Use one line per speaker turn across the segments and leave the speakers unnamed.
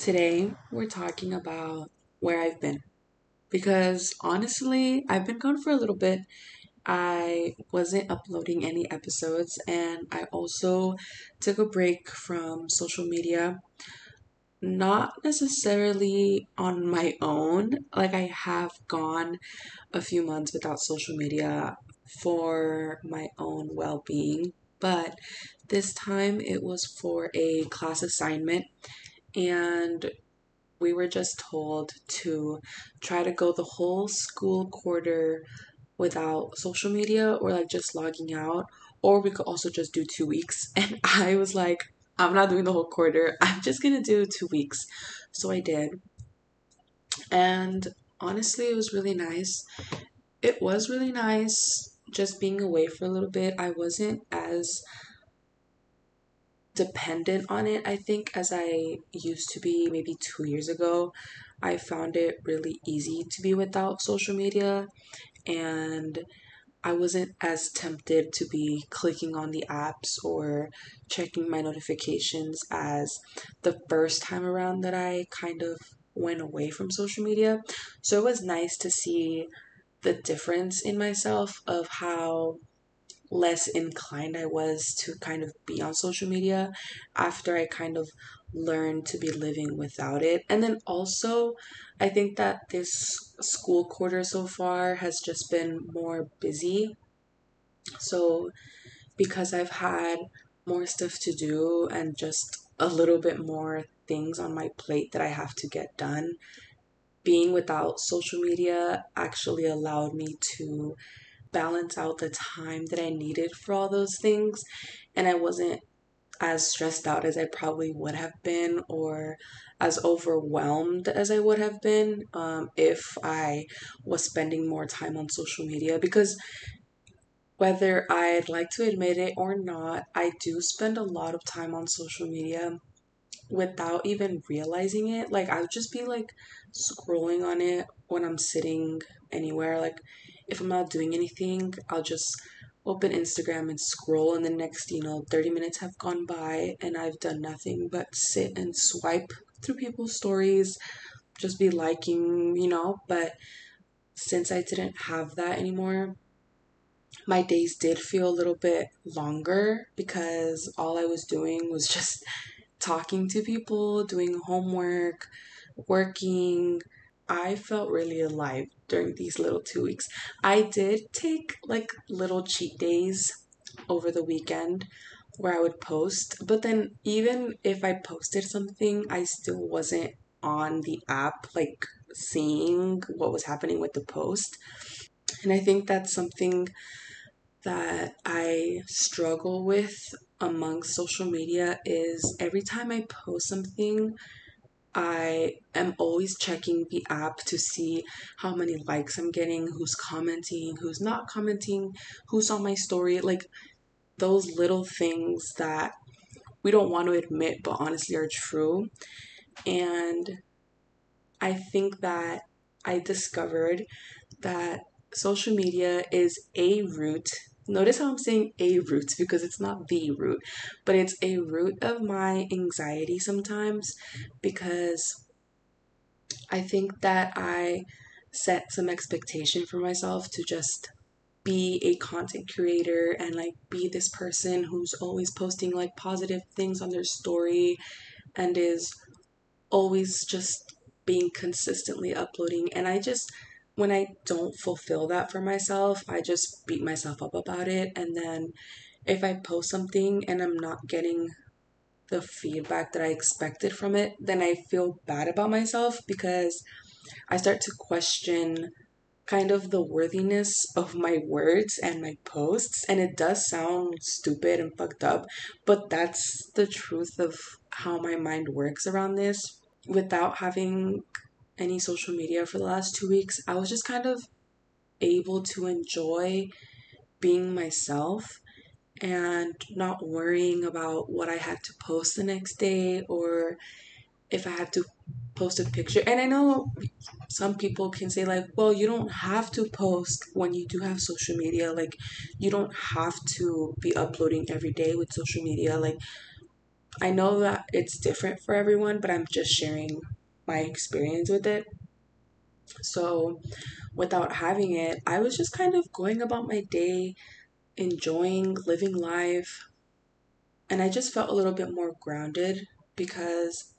Today, we're talking about where I've been. Because honestly, I've been gone for a little bit. I wasn't uploading any episodes, and I also took a break from social media. Not necessarily on my own, like, I have gone a few months without social media for my own well being, but this time it was for a class assignment and we were just told to try to go the whole school quarter without social media or like just logging out or we could also just do 2 weeks. And I was like I'm not doing the whole quarter. I'm just to do 2 weeks. So I did. And honestly it was really nice. It was really nice just being away for a little bit. I wasn't as dependent on it, I think, as I used to be maybe two years ago. I found it really easy to be without social media, and I wasn't as tempted to be clicking on the apps or checking my notifications as the first time around that I kind of went away from social media. So it was nice to see the difference in myself of how less inclined I was to kind of be on social media after I kind of learned to be living without it. And then also, I think that this school quarter so far has just been more busy. So, because I've had more stuff to do and just a little bit more things on my plate that I have to get done, being without social media actually allowed me to balance out the time that I needed for all those things. And I wasn't as stressed out as I probably would have been or as overwhelmed as I would have been um, if I was spending more time on social media because whether I'd like to admit it or not, I do spend a lot of time on social media without even realizing it. Like, I would just be like scrolling on it when I'm sitting anywhere. Like, if I'm not doing anything, I'll just open Instagram and scroll, and the next, you know, 30 minutes have gone by, and I've done nothing but sit and swipe through people's stories, just be liking, you know. But since I didn't have that anymore, my days did feel a little bit longer because all I was doing was just talking to people, doing homework, working, I felt really alive during these little two weeks. I did take like little cheat days over the weekend where I would post, but then even if I posted something, I still wasn't on the app like seeing what was happening with the post. And I think that's something that I struggle with among social media is every time I post something, I am always checking the app to see how many likes I'm getting, who's commenting, who's not commenting, who's on my story. Like those little things that we don't want to admit, but honestly are true. And I think that I discovered that social media is a root Notice how I'm saying a root because it's not the root, but it's a root of my anxiety sometimes because I think that I set some expectation for myself to just be a content creator and like be this person who's always posting like positive things on their story and is always just being consistently uploading. And I just when I don't fulfill that for myself, I just beat myself up about it. And then if I post something and I'm not getting the feedback that I expected from it, then I feel bad about myself because I start to question kind of the worthiness of my words and my posts. And it does sound stupid and fucked up, but that's the truth of how my mind works around this. Without having any social media for the last two weeks, I was just kind of able to enjoy being myself and not worrying about what I had to post the next day or if I had to post a picture. And I know some people can say, like, well, you don't have to post when you do have social media. Like, you don't have to be uploading every day with social media. Like, I know that it's different for everyone, but I'm just sharing my experience with it. So, without having it, I was just kind of going about my day, enjoying living life, and I just felt a little bit more grounded because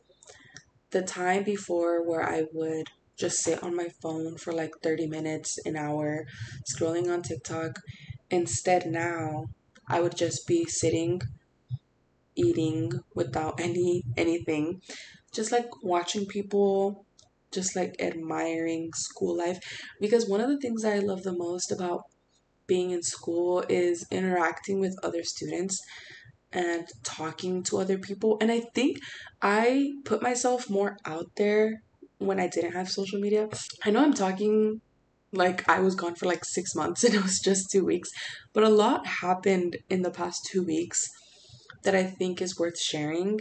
the time before where I would just sit on my phone for like 30 minutes, an hour, scrolling on TikTok, instead now I would just be sitting eating without any anything just like watching people just like admiring school life because one of the things I love the most about being in school is interacting with other students and talking to other people and I think I put myself more out there when I didn't have social media. I know I'm talking like I was gone for like 6 months and it was just 2 weeks, but a lot happened in the past 2 weeks that I think is worth sharing.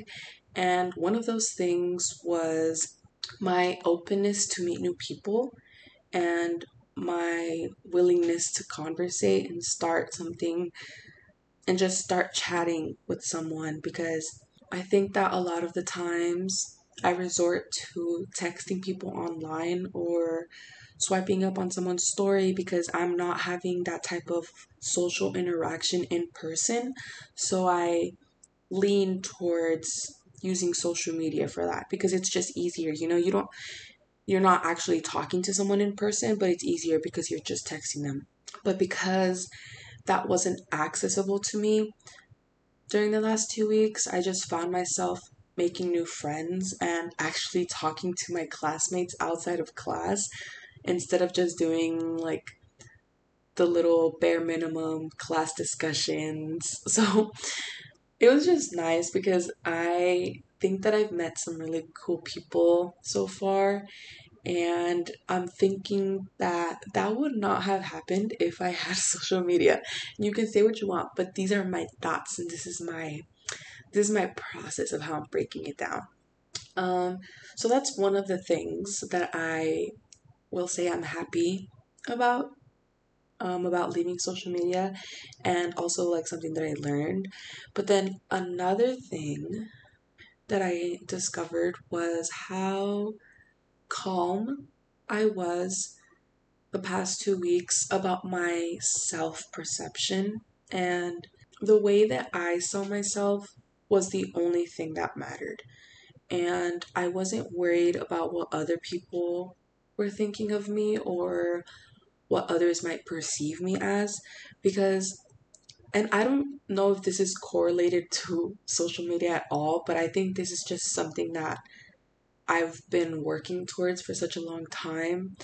And one of those things was my openness to meet new people and my willingness to conversate and start something and just start chatting with someone because I think that a lot of the times I resort to texting people online or swiping up on someone's story because I'm not having that type of social interaction in person. So I lean towards using social media for that because it's just easier. You know, you don't you're not actually talking to someone in person, but it's easier because you're just texting them. But because that wasn't accessible to me during the last 2 weeks, I just found myself making new friends and actually talking to my classmates outside of class instead of just doing like the little bare minimum class discussions. So it was just nice because I think that I've met some really cool people so far. And I'm thinking that that would not have happened if I had social media. You can say what you want, but these are my thoughts and this is my this is my process of how I'm breaking it down. Um, so that's one of the things that I will say I'm happy about um, about leaving social media and also like something that I learned. But then another thing that I discovered was how calm I was the past two weeks about my self perception and the way that I saw myself was the only thing that mattered. And I wasn't worried about what other people were thinking of me or what others might perceive me as because and I don't know if this is correlated to social media at all, but I think this is just something that I've been working towards for such a long time.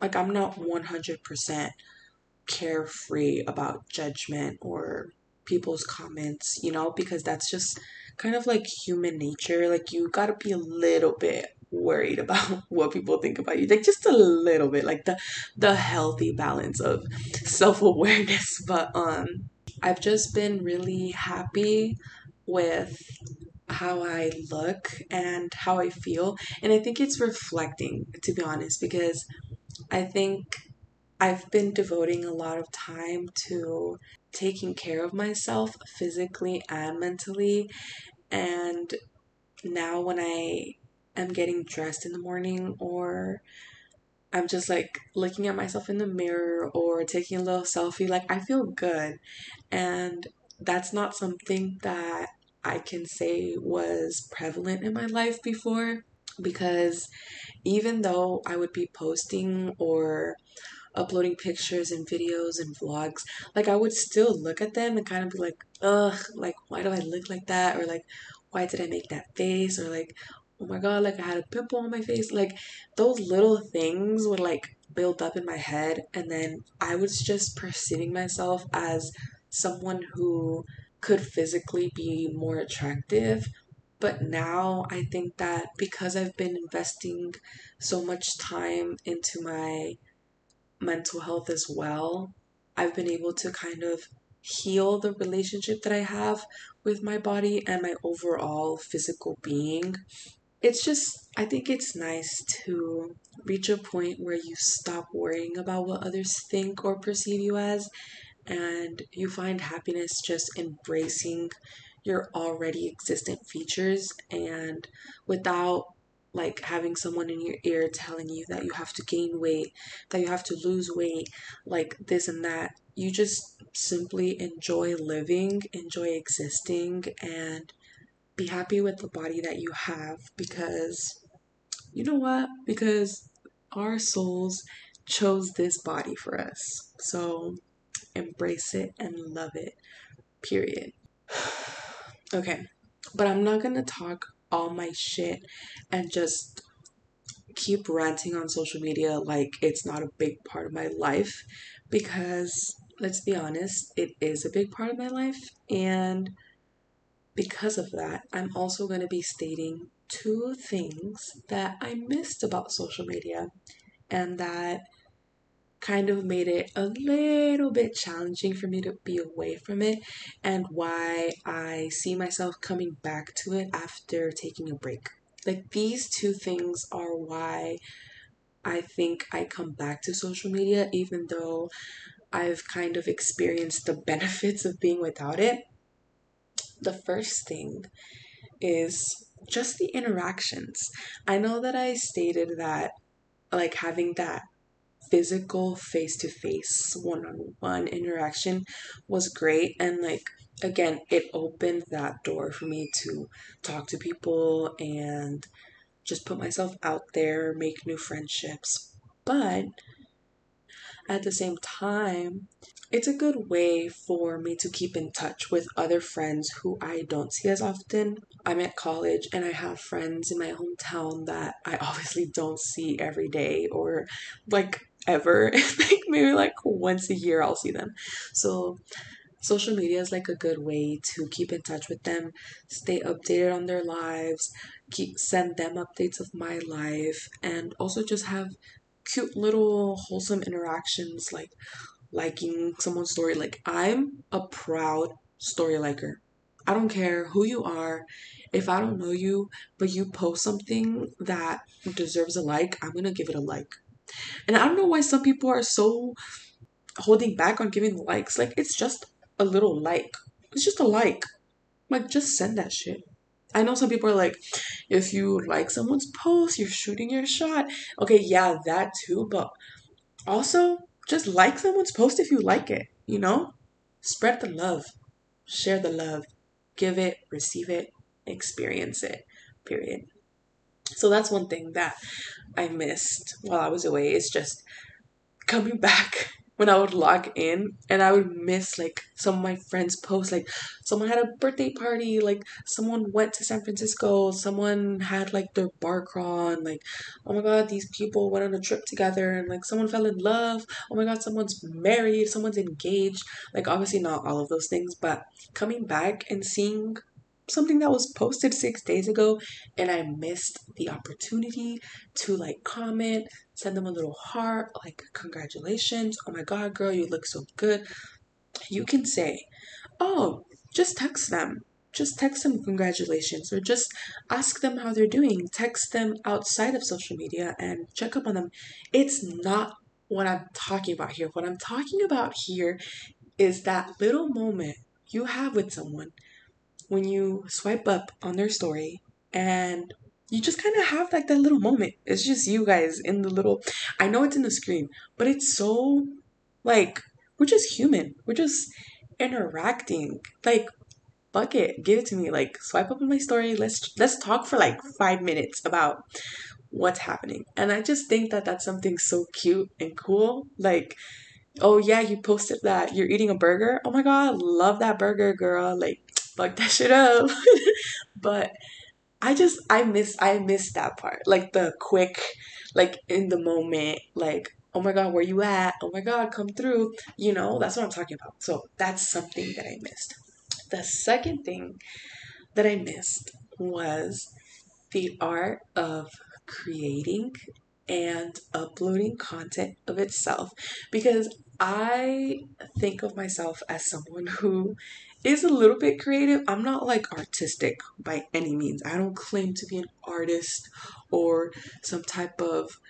Like, I'm not 100% carefree about judgment or people's comments, you know, because that's just kind of like human nature. Like, you gotta be a little bit worried about what people think about you. Like just a little bit like the the healthy balance of self-awareness. But um i've just been really happy with how i look and how i feel. And i think it's reflecting to be honest because i think i've been devoting a lot of time to taking care of myself physically and mentally. And now when i am getting dressed in the morning or I'm just like looking at myself in the mirror or taking a little selfie, like I feel good. And that's not something that I can say was prevalent in my life before because even though I would be posting or uploading pictures and videos and vlogs, like I would still look at them and kind of be like, ugh, like why do I look like that? Or like, why did I make that face? Or like, oh my god, like I had a pimple on my face. Like those little things would like build up in my head, and then I was just perceiving myself as someone who could physically be more attractive. But now I think that because I've been investing so much time into my mental health as well, I've been able to kind of heal the relationship that I have with my body and my overall physical being it's just I think it's nice to reach a point where you stop worrying about what others think or perceive you as and you find happiness just embracing your already existent features and without like having someone in your ear telling you that you have to gain weight, that you have to lose weight, like this and that. You just simply enjoy living, enjoy existing, and be happy with the body that you have because you know what? Because our souls chose this body for us. So embrace it and love it. Period. okay, but I'm not gonna talk all my shit and just keep ranting on social media like it's not a big part of my life because let's be honest, it is a big part of my life. And because of that, I'm also going to be stating two things that I missed about social media and that kind of made it a little bit challenging for me to be away from it and why I see myself coming back to it after taking a break. Like these two things are why I think I come back to social media even though I've kind of experienced the benefits of being without it. The first thing is just the interactions. I know that I stated that like having that physical face to face one on one interaction was great and like again it opened that door for me to talk to people and just put myself out there make new friendships but at the same time it's a good way for me to keep in touch with other friends who I don't see as often. I'm at college and I have friends in my hometown that I obviously don't see every day or like ever. like maybe like once a year I'll see them. So social media is like a good way to keep in touch with them, stay updated on their lives, keep send them updates of my life and also just have cute little wholesome interactions like liking someone's story. Like I'm a proud story liker. I don't care who you are. If I don't know you, but you post something that deserves a like, I'm gonna give it a like. And I don't know why some people are so holding back on giving likes. Like, it's just a little like. It's just a like. Like, just send that shit. I know some people are like, if you like someone's post, you're shooting your shot. Okay, yeah, that too. But also, just like someone's post if you like it, you know? Spread the love, share the love, give it, receive it, experience it, period. So that's one thing that I missed while I was away is just coming back when I would log in and I would miss like some of my friends' posts. Like someone had a birthday party, like someone went to San Francisco, someone had like their bar crawl, and like, oh my god, these people went on a trip together, and like someone fell in love. Oh my god, someone's married, someone's engaged. Like obviously not all of those things, but coming back and seeing something that was posted six days ago and I missed the opportunity to like comment, send them a little heart, like, congratulations. Oh my God, girl, you look so good. You mm-hmm. can say, oh, just text them. Just text them congratulations or just ask them how they're doing. Text them outside of social media and check up on them. It's not what I'm talking about here. What I'm talking about here is that little moment you have with someone when you swipe up on their story and you just kind of have like that little moment. It's just you guys in the little. I know it's in the screen, but it's so like we're just human. We're just interacting. Like, fuck it, give it to me. Like, swipe up on my story. Let's let's talk for like five minutes about what's happening. And I just think that that's something so cute and cool. Like, oh yeah, you posted that you're eating a burger. Oh my god, love that burger, girl. Like, fuck that shit up. but I just I miss I miss that part. Like the quick, like in the moment, like, oh my god, where you at? Oh my god, come through. You know, that's what I'm talking about. So that's something that I missed. The second thing that I missed was the art of creating and uploading content of itself because I think of myself as someone who is a little bit creative. I'm not like artistic by any means. I don't claim to be an artist or some type of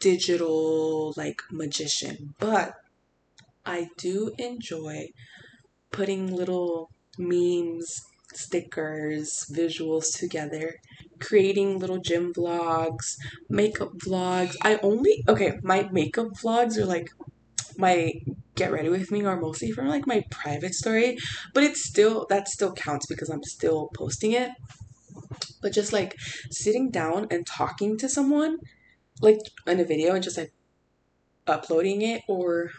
digital like magician, but I do enjoy putting little memes, stickers, visuals together, creating little gym vlogs, makeup vlogs. I only, okay, my makeup vlogs are like my get ready with me are mostly from like my private story, but it's still, that still counts because I'm still posting it. But just like sitting down and talking to someone, like in a video and just like uploading it or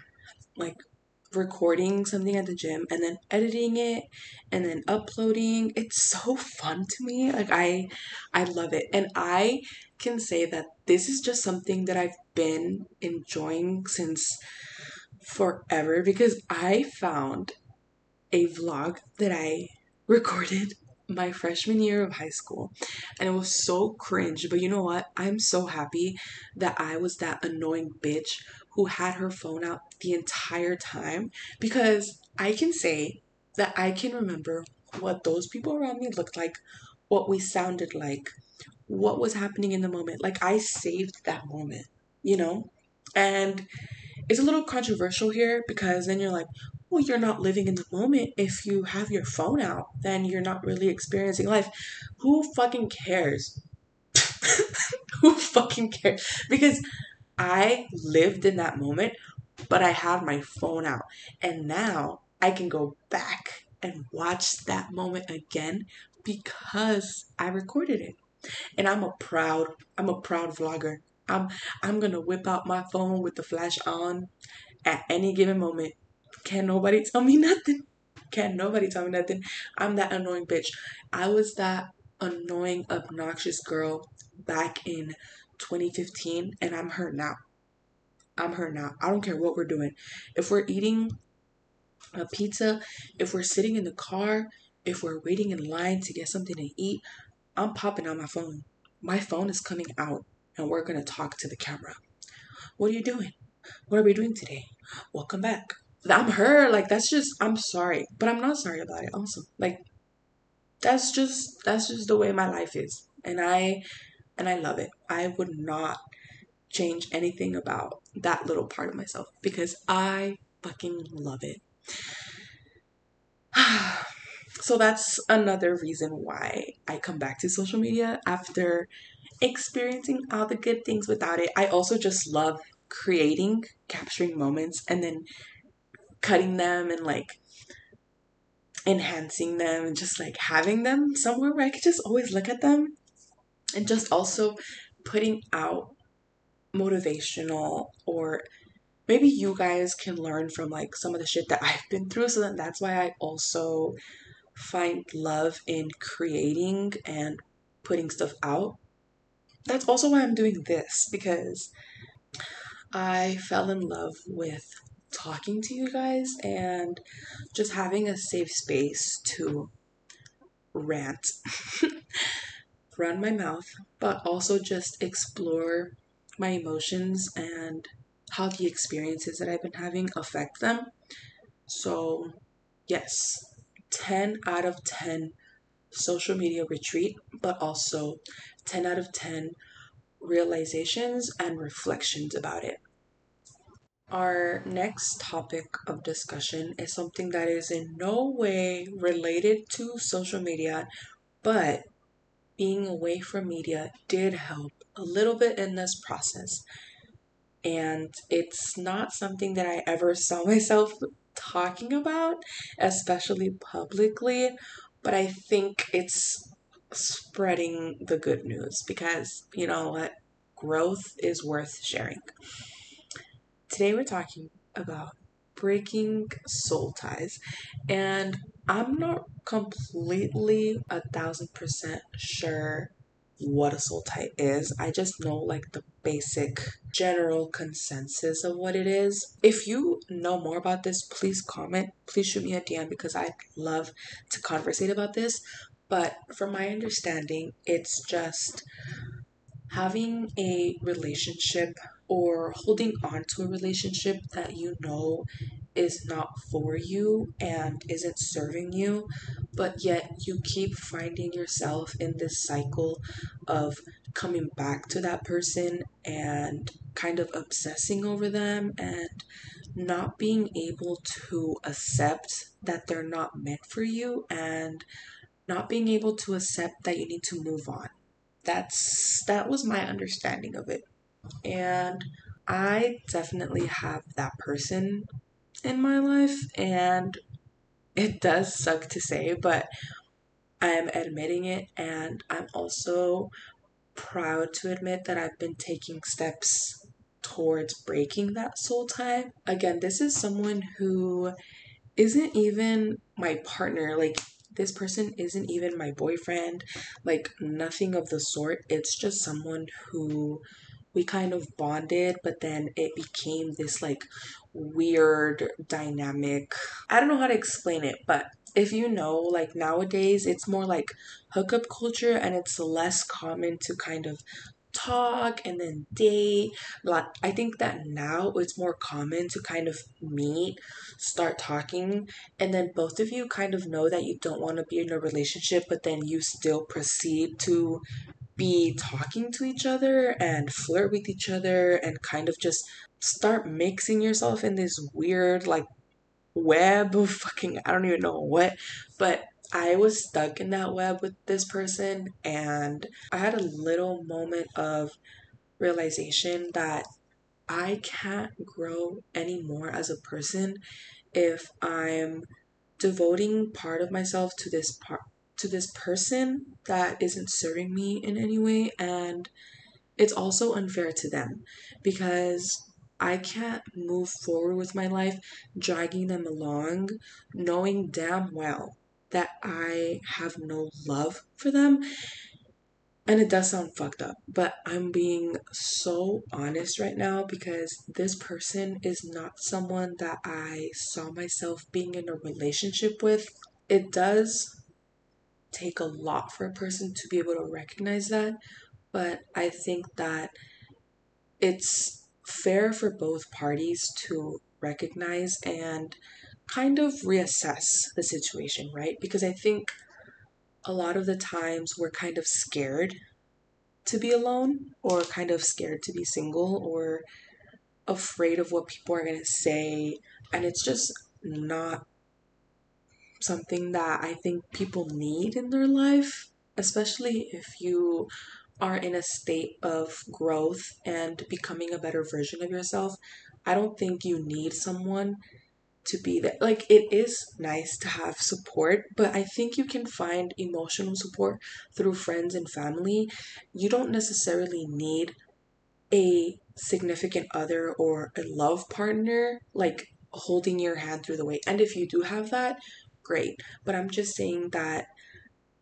like recording something at the gym and then editing it and then uploading it's so fun to me like i i love it and i can say that this is just something that i've been enjoying since forever because i found a vlog that i recorded my freshman year of high school and it was so cringe but you know what? I'm so happy that i was that annoying bitch who had her phone out the entire time because I can say that I can remember what those people around me looked like, what we sounded like, what was happening in the moment. Like I saved that moment, you know? And it's a little controversial here because then you're like, well, you're not living in the moment. If you have your phone out, then you're not really experiencing life. Who fucking cares? Who fucking cares? Because I lived in that moment, but I had my phone out. And now I can go back and watch that moment again because I recorded it. And I'm a proud I'm a proud vlogger. I'm I'm to whip out my phone with the flash on at any given moment. Can't nobody tell me nothing. Can't nobody tell me nothing. I'm that annoying bitch. I was that annoying obnoxious girl back in 2015 and I'm her now. I'm her now. I don't care what we're doing. If we're eating a pizza, if we're sitting in the car, if we're waiting in line to get something to eat, I'm popping out my phone. My phone is coming out and we're going to talk to the camera. What are you doing? What are we doing today? Welcome back. I'm her. Like, that's just, I'm sorry. But I'm not sorry about it also. Like, that's just, that's just the way my life is. And I and I love it. I would not change anything about that little part of myself because I fucking love it. so that's another reason why I come back to social media after experiencing all the good things without it. I also just love creating, capturing moments, and then cutting them and like enhancing them and just like having them somewhere where I could just always look at them and just also putting out motivational or maybe you guys can learn from like some of the shit that I've been through so that that's why I also find love in creating and putting stuff out. That's also why I'm doing this because I fell in love with talking to you guys and just having a safe space to rant run my mouth, but also just explore my emotions and how the experiences that I've been having affect them. So, yes, 10 out of 10 social media retreat, but also 10 out of 10 realizations and reflections about it. Our next topic of discussion is something that is in no way related to social media, but being away from media did help a little bit in this process. And it's not something that I ever saw myself talking about, especially publicly, but I think it's spreading the good news because you know what? Growth is worth sharing. Today we're talking about breaking soul ties. And I'm not completely a thousand percent sure what a soul tie is. I just know like the basic general consensus of what it is. If you know more about this, please comment. Please shoot me a DM because I'd love to conversate about this. But from my understanding, it's just having a relationship or holding on to a relationship that you know is not for you and isn't serving you, but yet you keep finding yourself in this cycle of coming back to that person and kind of obsessing over them and not being able to accept that they're not meant for you and not being able to accept that you need to move on. That's that was my understanding of it. And I definitely have that person in my life and it does suck to say, but I'm admitting it and I'm also proud to admit that I've been taking steps towards breaking that soul tie. Again, this is someone who isn't even my partner. Like, this person isn't even my boyfriend. Like, nothing of the sort. It's just someone who we kind of bonded, but then it became this like weird dynamic. I don't know how to explain it, but if you know, like nowadays, it's more like hookup culture and it's less common to kind of talk and then date. Like I think that now it's more common to kind of meet, start talking, and then both of you kind of know that you don't want to be in a relationship, but then you still proceed to be talking to each other and flirt with each other and kind of just start mixing yourself in this weird like web of fucking I don't even know what, but I was stuck in that web with this person and I had a little moment of realization that I can't grow anymore as a person if I'm devoting part of myself to this part to this person that isn't serving me in any way and it's also unfair to them because I can't move forward with my life dragging them along knowing damn well that I have no love for them. And it does sound fucked up, but I'm being so honest right now because this person is not someone that I saw myself being in a relationship with. It does take a lot for a person to be able to recognize that, but I think that it's fair for both parties to recognize and kind of reassess the situation, right? Because I think a lot of the times we're kind of scared to be alone or kind of scared to be single or afraid of what people are going to say and it's just not something that I think people need in their life, especially if you are in a state of growth and becoming a better version of yourself. I don't think you need someone to be there. Like, it is nice to have support, but I think you can find emotional support through friends and family. You don't necessarily need a significant other or a love partner, like holding your hand through the way. And if you do have that, great. But I'm just saying that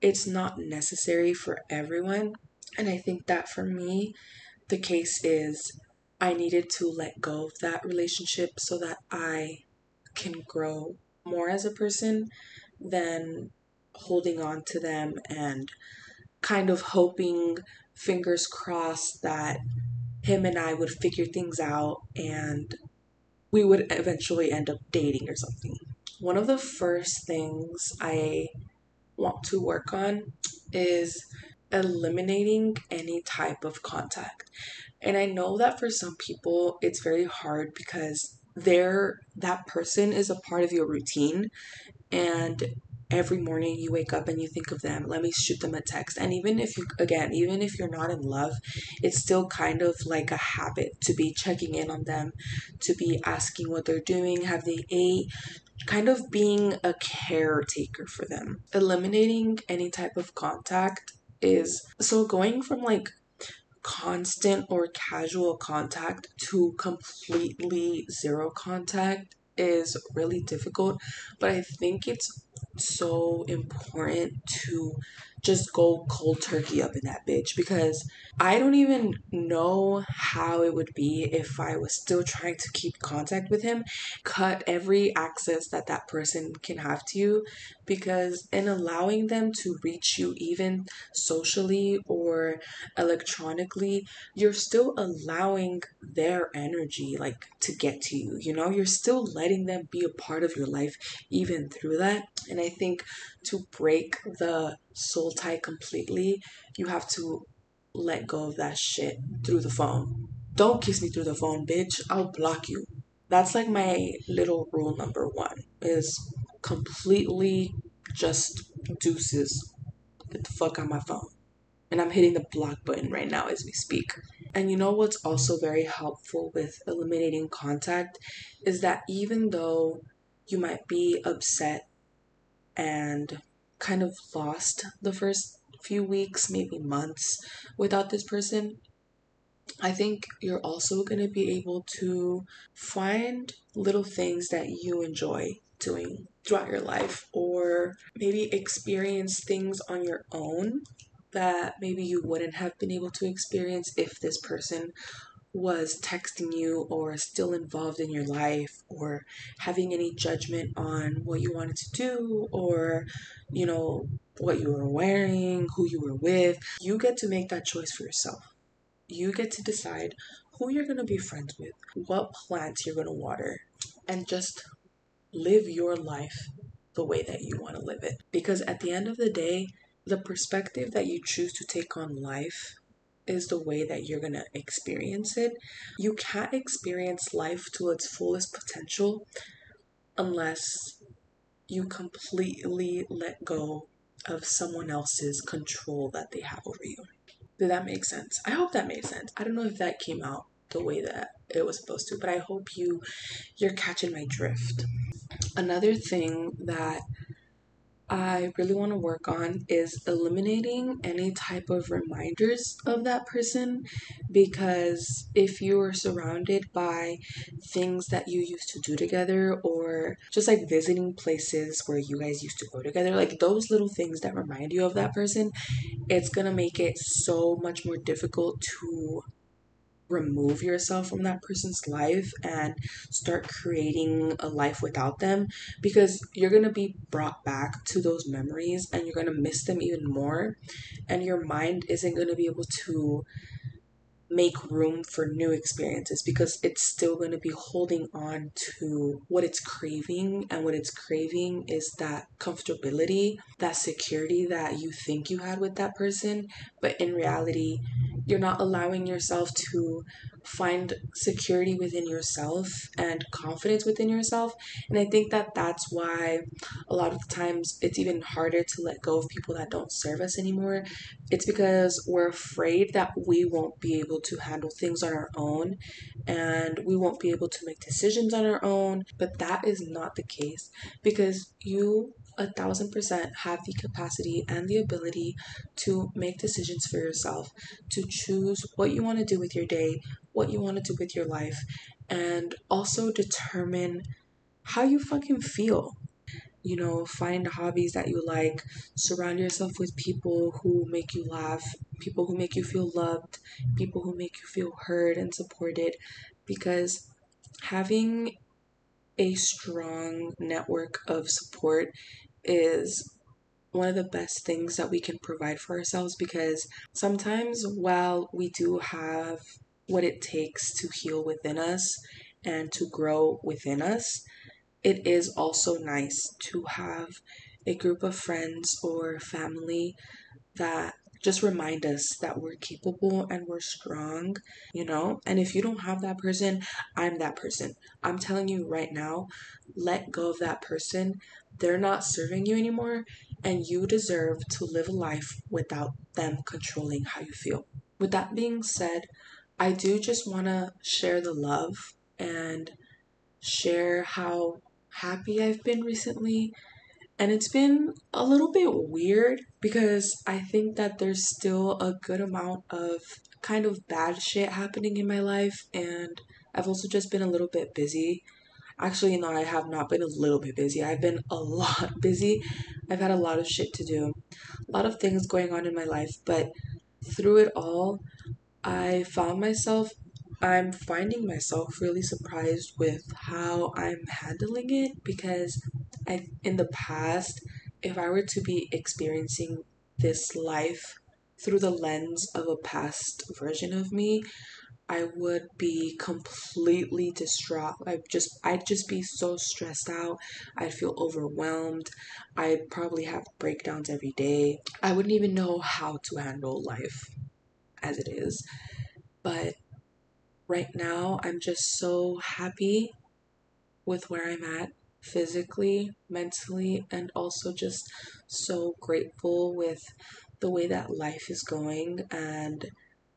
it's not necessary for everyone. And I think that for me, the case is I needed to let go of that relationship so that I can grow more as a person than holding on to them and kind of hoping, fingers crossed, that him and I would figure things out and we would eventually end up dating or something one of the first things I want to work on is eliminating any type of contact. And I know that for some people it's very hard because they're that person is a part of your routine and every morning you wake up and you think of them let me shoot them a text and even if you again even if you're not in love it's still kind of like a habit to be checking in on them to be asking what they're doing have they ate kind of being a caretaker for them. Eliminating any type of contact is so going from like constant or casual contact to completely zero contact is really difficult, but I think it's so important to just go cold turkey up in that bitch because I don't even know how it would be if I was still trying to keep contact with him, cut every access that that person can have to you because in allowing them to reach you even socially or electronically, you're still allowing their energy like to get to you. You know, you're still letting them be a part of your life even through that. And I think to break the soul tie completely, you have to let go of that shit through the phone. Don't kiss me through the phone, bitch. I'll block you. That's like my little rule number one is completely just deuces. Get the fuck on my phone. And I'm hitting the block button right now as we speak. And you know what's also very helpful with eliminating contact is that even though you might be upset and kind of lost the first few weeks, maybe months without this person, I think you're also going to be able to find little things that you enjoy doing throughout your life or maybe experience things on your own that maybe you wouldn't have been able to experience if this person was texting you or still involved in your life or having any judgment on what you wanted to do or you know what you were wearing, who you were with. You get to make that choice for yourself. You get to decide who you're going to be friends with, what plants you're going to water, and just live your life the way that you want to live it. Because at the end of the day, the perspective that you choose to take on life is the way that you're going to experience it. You can't experience life to its fullest potential unless you completely let go of someone else's control that they have over you. Did that make sense? I hope that made sense. I don't know if that came out the way that it was supposed to, but I hope you you're catching my drift. Another thing that I really want to work on is eliminating any type of reminders of that person because if you are surrounded by things that you used to do together or just like visiting places where you guys used to go together, like those little things that remind you of that person, it's gonna make it so much more difficult to remove yourself from that person's life and start creating a life without them because you're going to be brought back to those memories and you're going to miss them even more and your mind isn't going to be able to make room for new experiences because it's still going to be holding on to what it's craving. And what it's craving is that comfortability that security that you think you had with that person. But in reality you're not allowing yourself to find security within yourself and confidence within yourself. And I think that that's why a lot of times it's even harder to let go of people that don't serve us anymore. It's because we're afraid that we won't be able to handle things on our own and we won't be able to make decisions on our own. But that is not the case because you a thousand percent have the capacity and the ability to make decisions for yourself, to choose what you want to do with your day, what you want to do with your life, and also determine how you fucking feel. You know, find hobbies that you like, surround yourself with people who make you laugh, people who make you feel loved, people who make you feel heard and supported, because having a strong network of support is one of the best things that we can provide for ourselves because sometimes while we do have what it takes to heal within us and to grow within us, it is also nice to have a group of friends or family that just remind us that we're capable and we're strong, you know? And if you don't have that person, I'm that person. I'm telling you right now, let go of that person. They're not serving you anymore, and you deserve to live a life without them controlling how you feel. With that being said, I do just want to share the love and share how happy I've been recently. And it's been a little bit weird because I think that there's still a good amount of kind of bad shit happening in my life. And I've also just been a little bit busy. Actually, no, I have not been a little bit busy. I've been a lot busy. I've had a lot of shit to do, a lot of things going on in my life. But through it all, I found myself, I'm finding myself really surprised with how I'm handling it because I, in the past, if I were to be experiencing this life through the lens of a past version of me, I would be completely distraught. I just I'd just be so stressed out. I'd feel overwhelmed. I'd probably have breakdowns every day. I wouldn't even know how to handle life as it is. But right now, I'm just so happy with where I'm at. Physically, mentally, and also just so grateful with the way that life is going and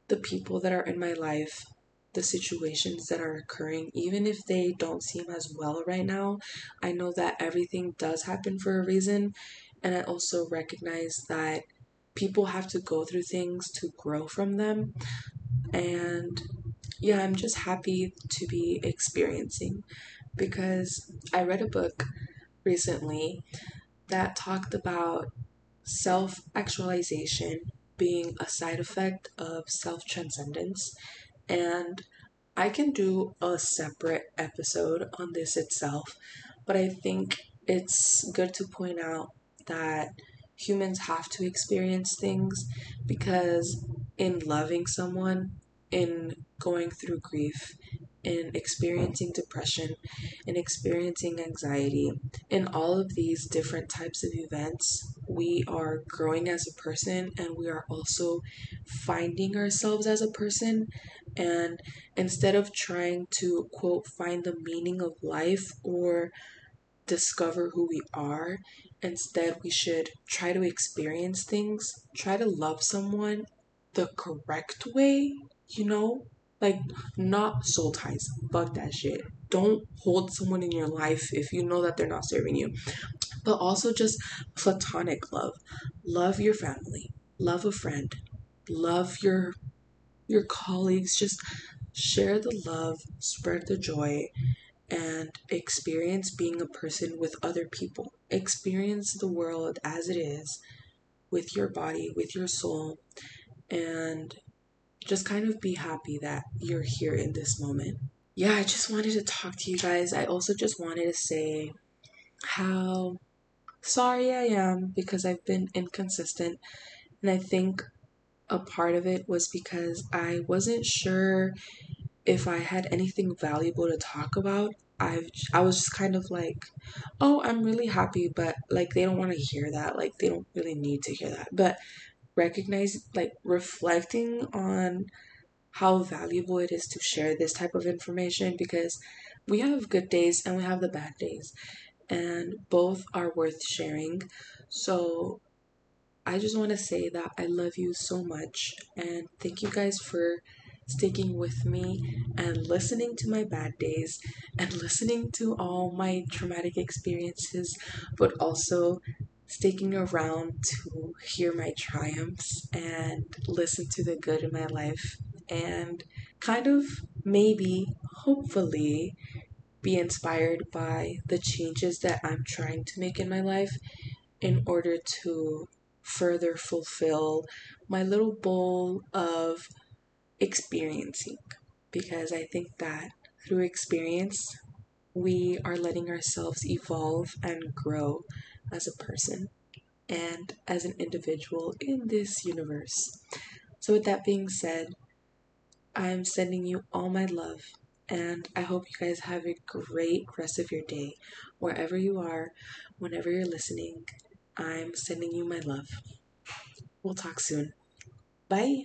the people that are in my life, the situations that are occurring, even if they don't seem as well right now. I know that everything does happen for a reason, and I also recognize that people have to go through things to grow from them. And yeah, I'm just happy to be experiencing because I read a book recently that talked about self actualization being a side effect of self transcendence. And I can do a separate episode on this itself, but I think it's good to point out that humans have to experience things because in loving someone, in going through grief, in experiencing depression, in experiencing anxiety, in all of these different types of events, we are growing as a person and we are also finding ourselves as a person. And instead of trying to, quote, find the meaning of life or discover who we are, instead, we should try to experience things, try to love someone the correct way, you know? Like, not soul ties. Fuck that shit. Don't hold someone in your life if you know that they're not serving you. But also just platonic love. Love your family. Love a friend. Love your your colleagues. Just share the love, spread the joy, and experience being a person with other people. Experience the world as it is with your body, with your soul, and just kind of be happy that you're here in this moment. Yeah, I just wanted to talk to you guys. I also just wanted to say how sorry I am because I've been inconsistent. And I think a part of it was because I wasn't sure if I had anything valuable to talk about. I've I was just kind of like, "Oh, I'm really happy," but like they don't want to hear that. Like they don't really need to hear that. But recognize like reflecting on how valuable it is to share this type of information because we have good days and we have the bad days and both are worth sharing. So i just want to say that i love you so much and thank you guys for sticking with me and listening to my bad days and listening to all my traumatic experiences but also sticking around to hear my triumphs and listen to the good in my life and kind of maybe, hopefully, be inspired by the changes that I'm trying to make in my life in order to further fulfill my little bowl of experiencing. Because I think that through experience, we are letting ourselves evolve and grow as a person and as an individual in this universe. So, with that being said, I'm sending you all my love, and I hope you guys have a great rest of your day. Wherever you are, whenever you're listening, I'm sending you my love. We'll talk soon. Bye.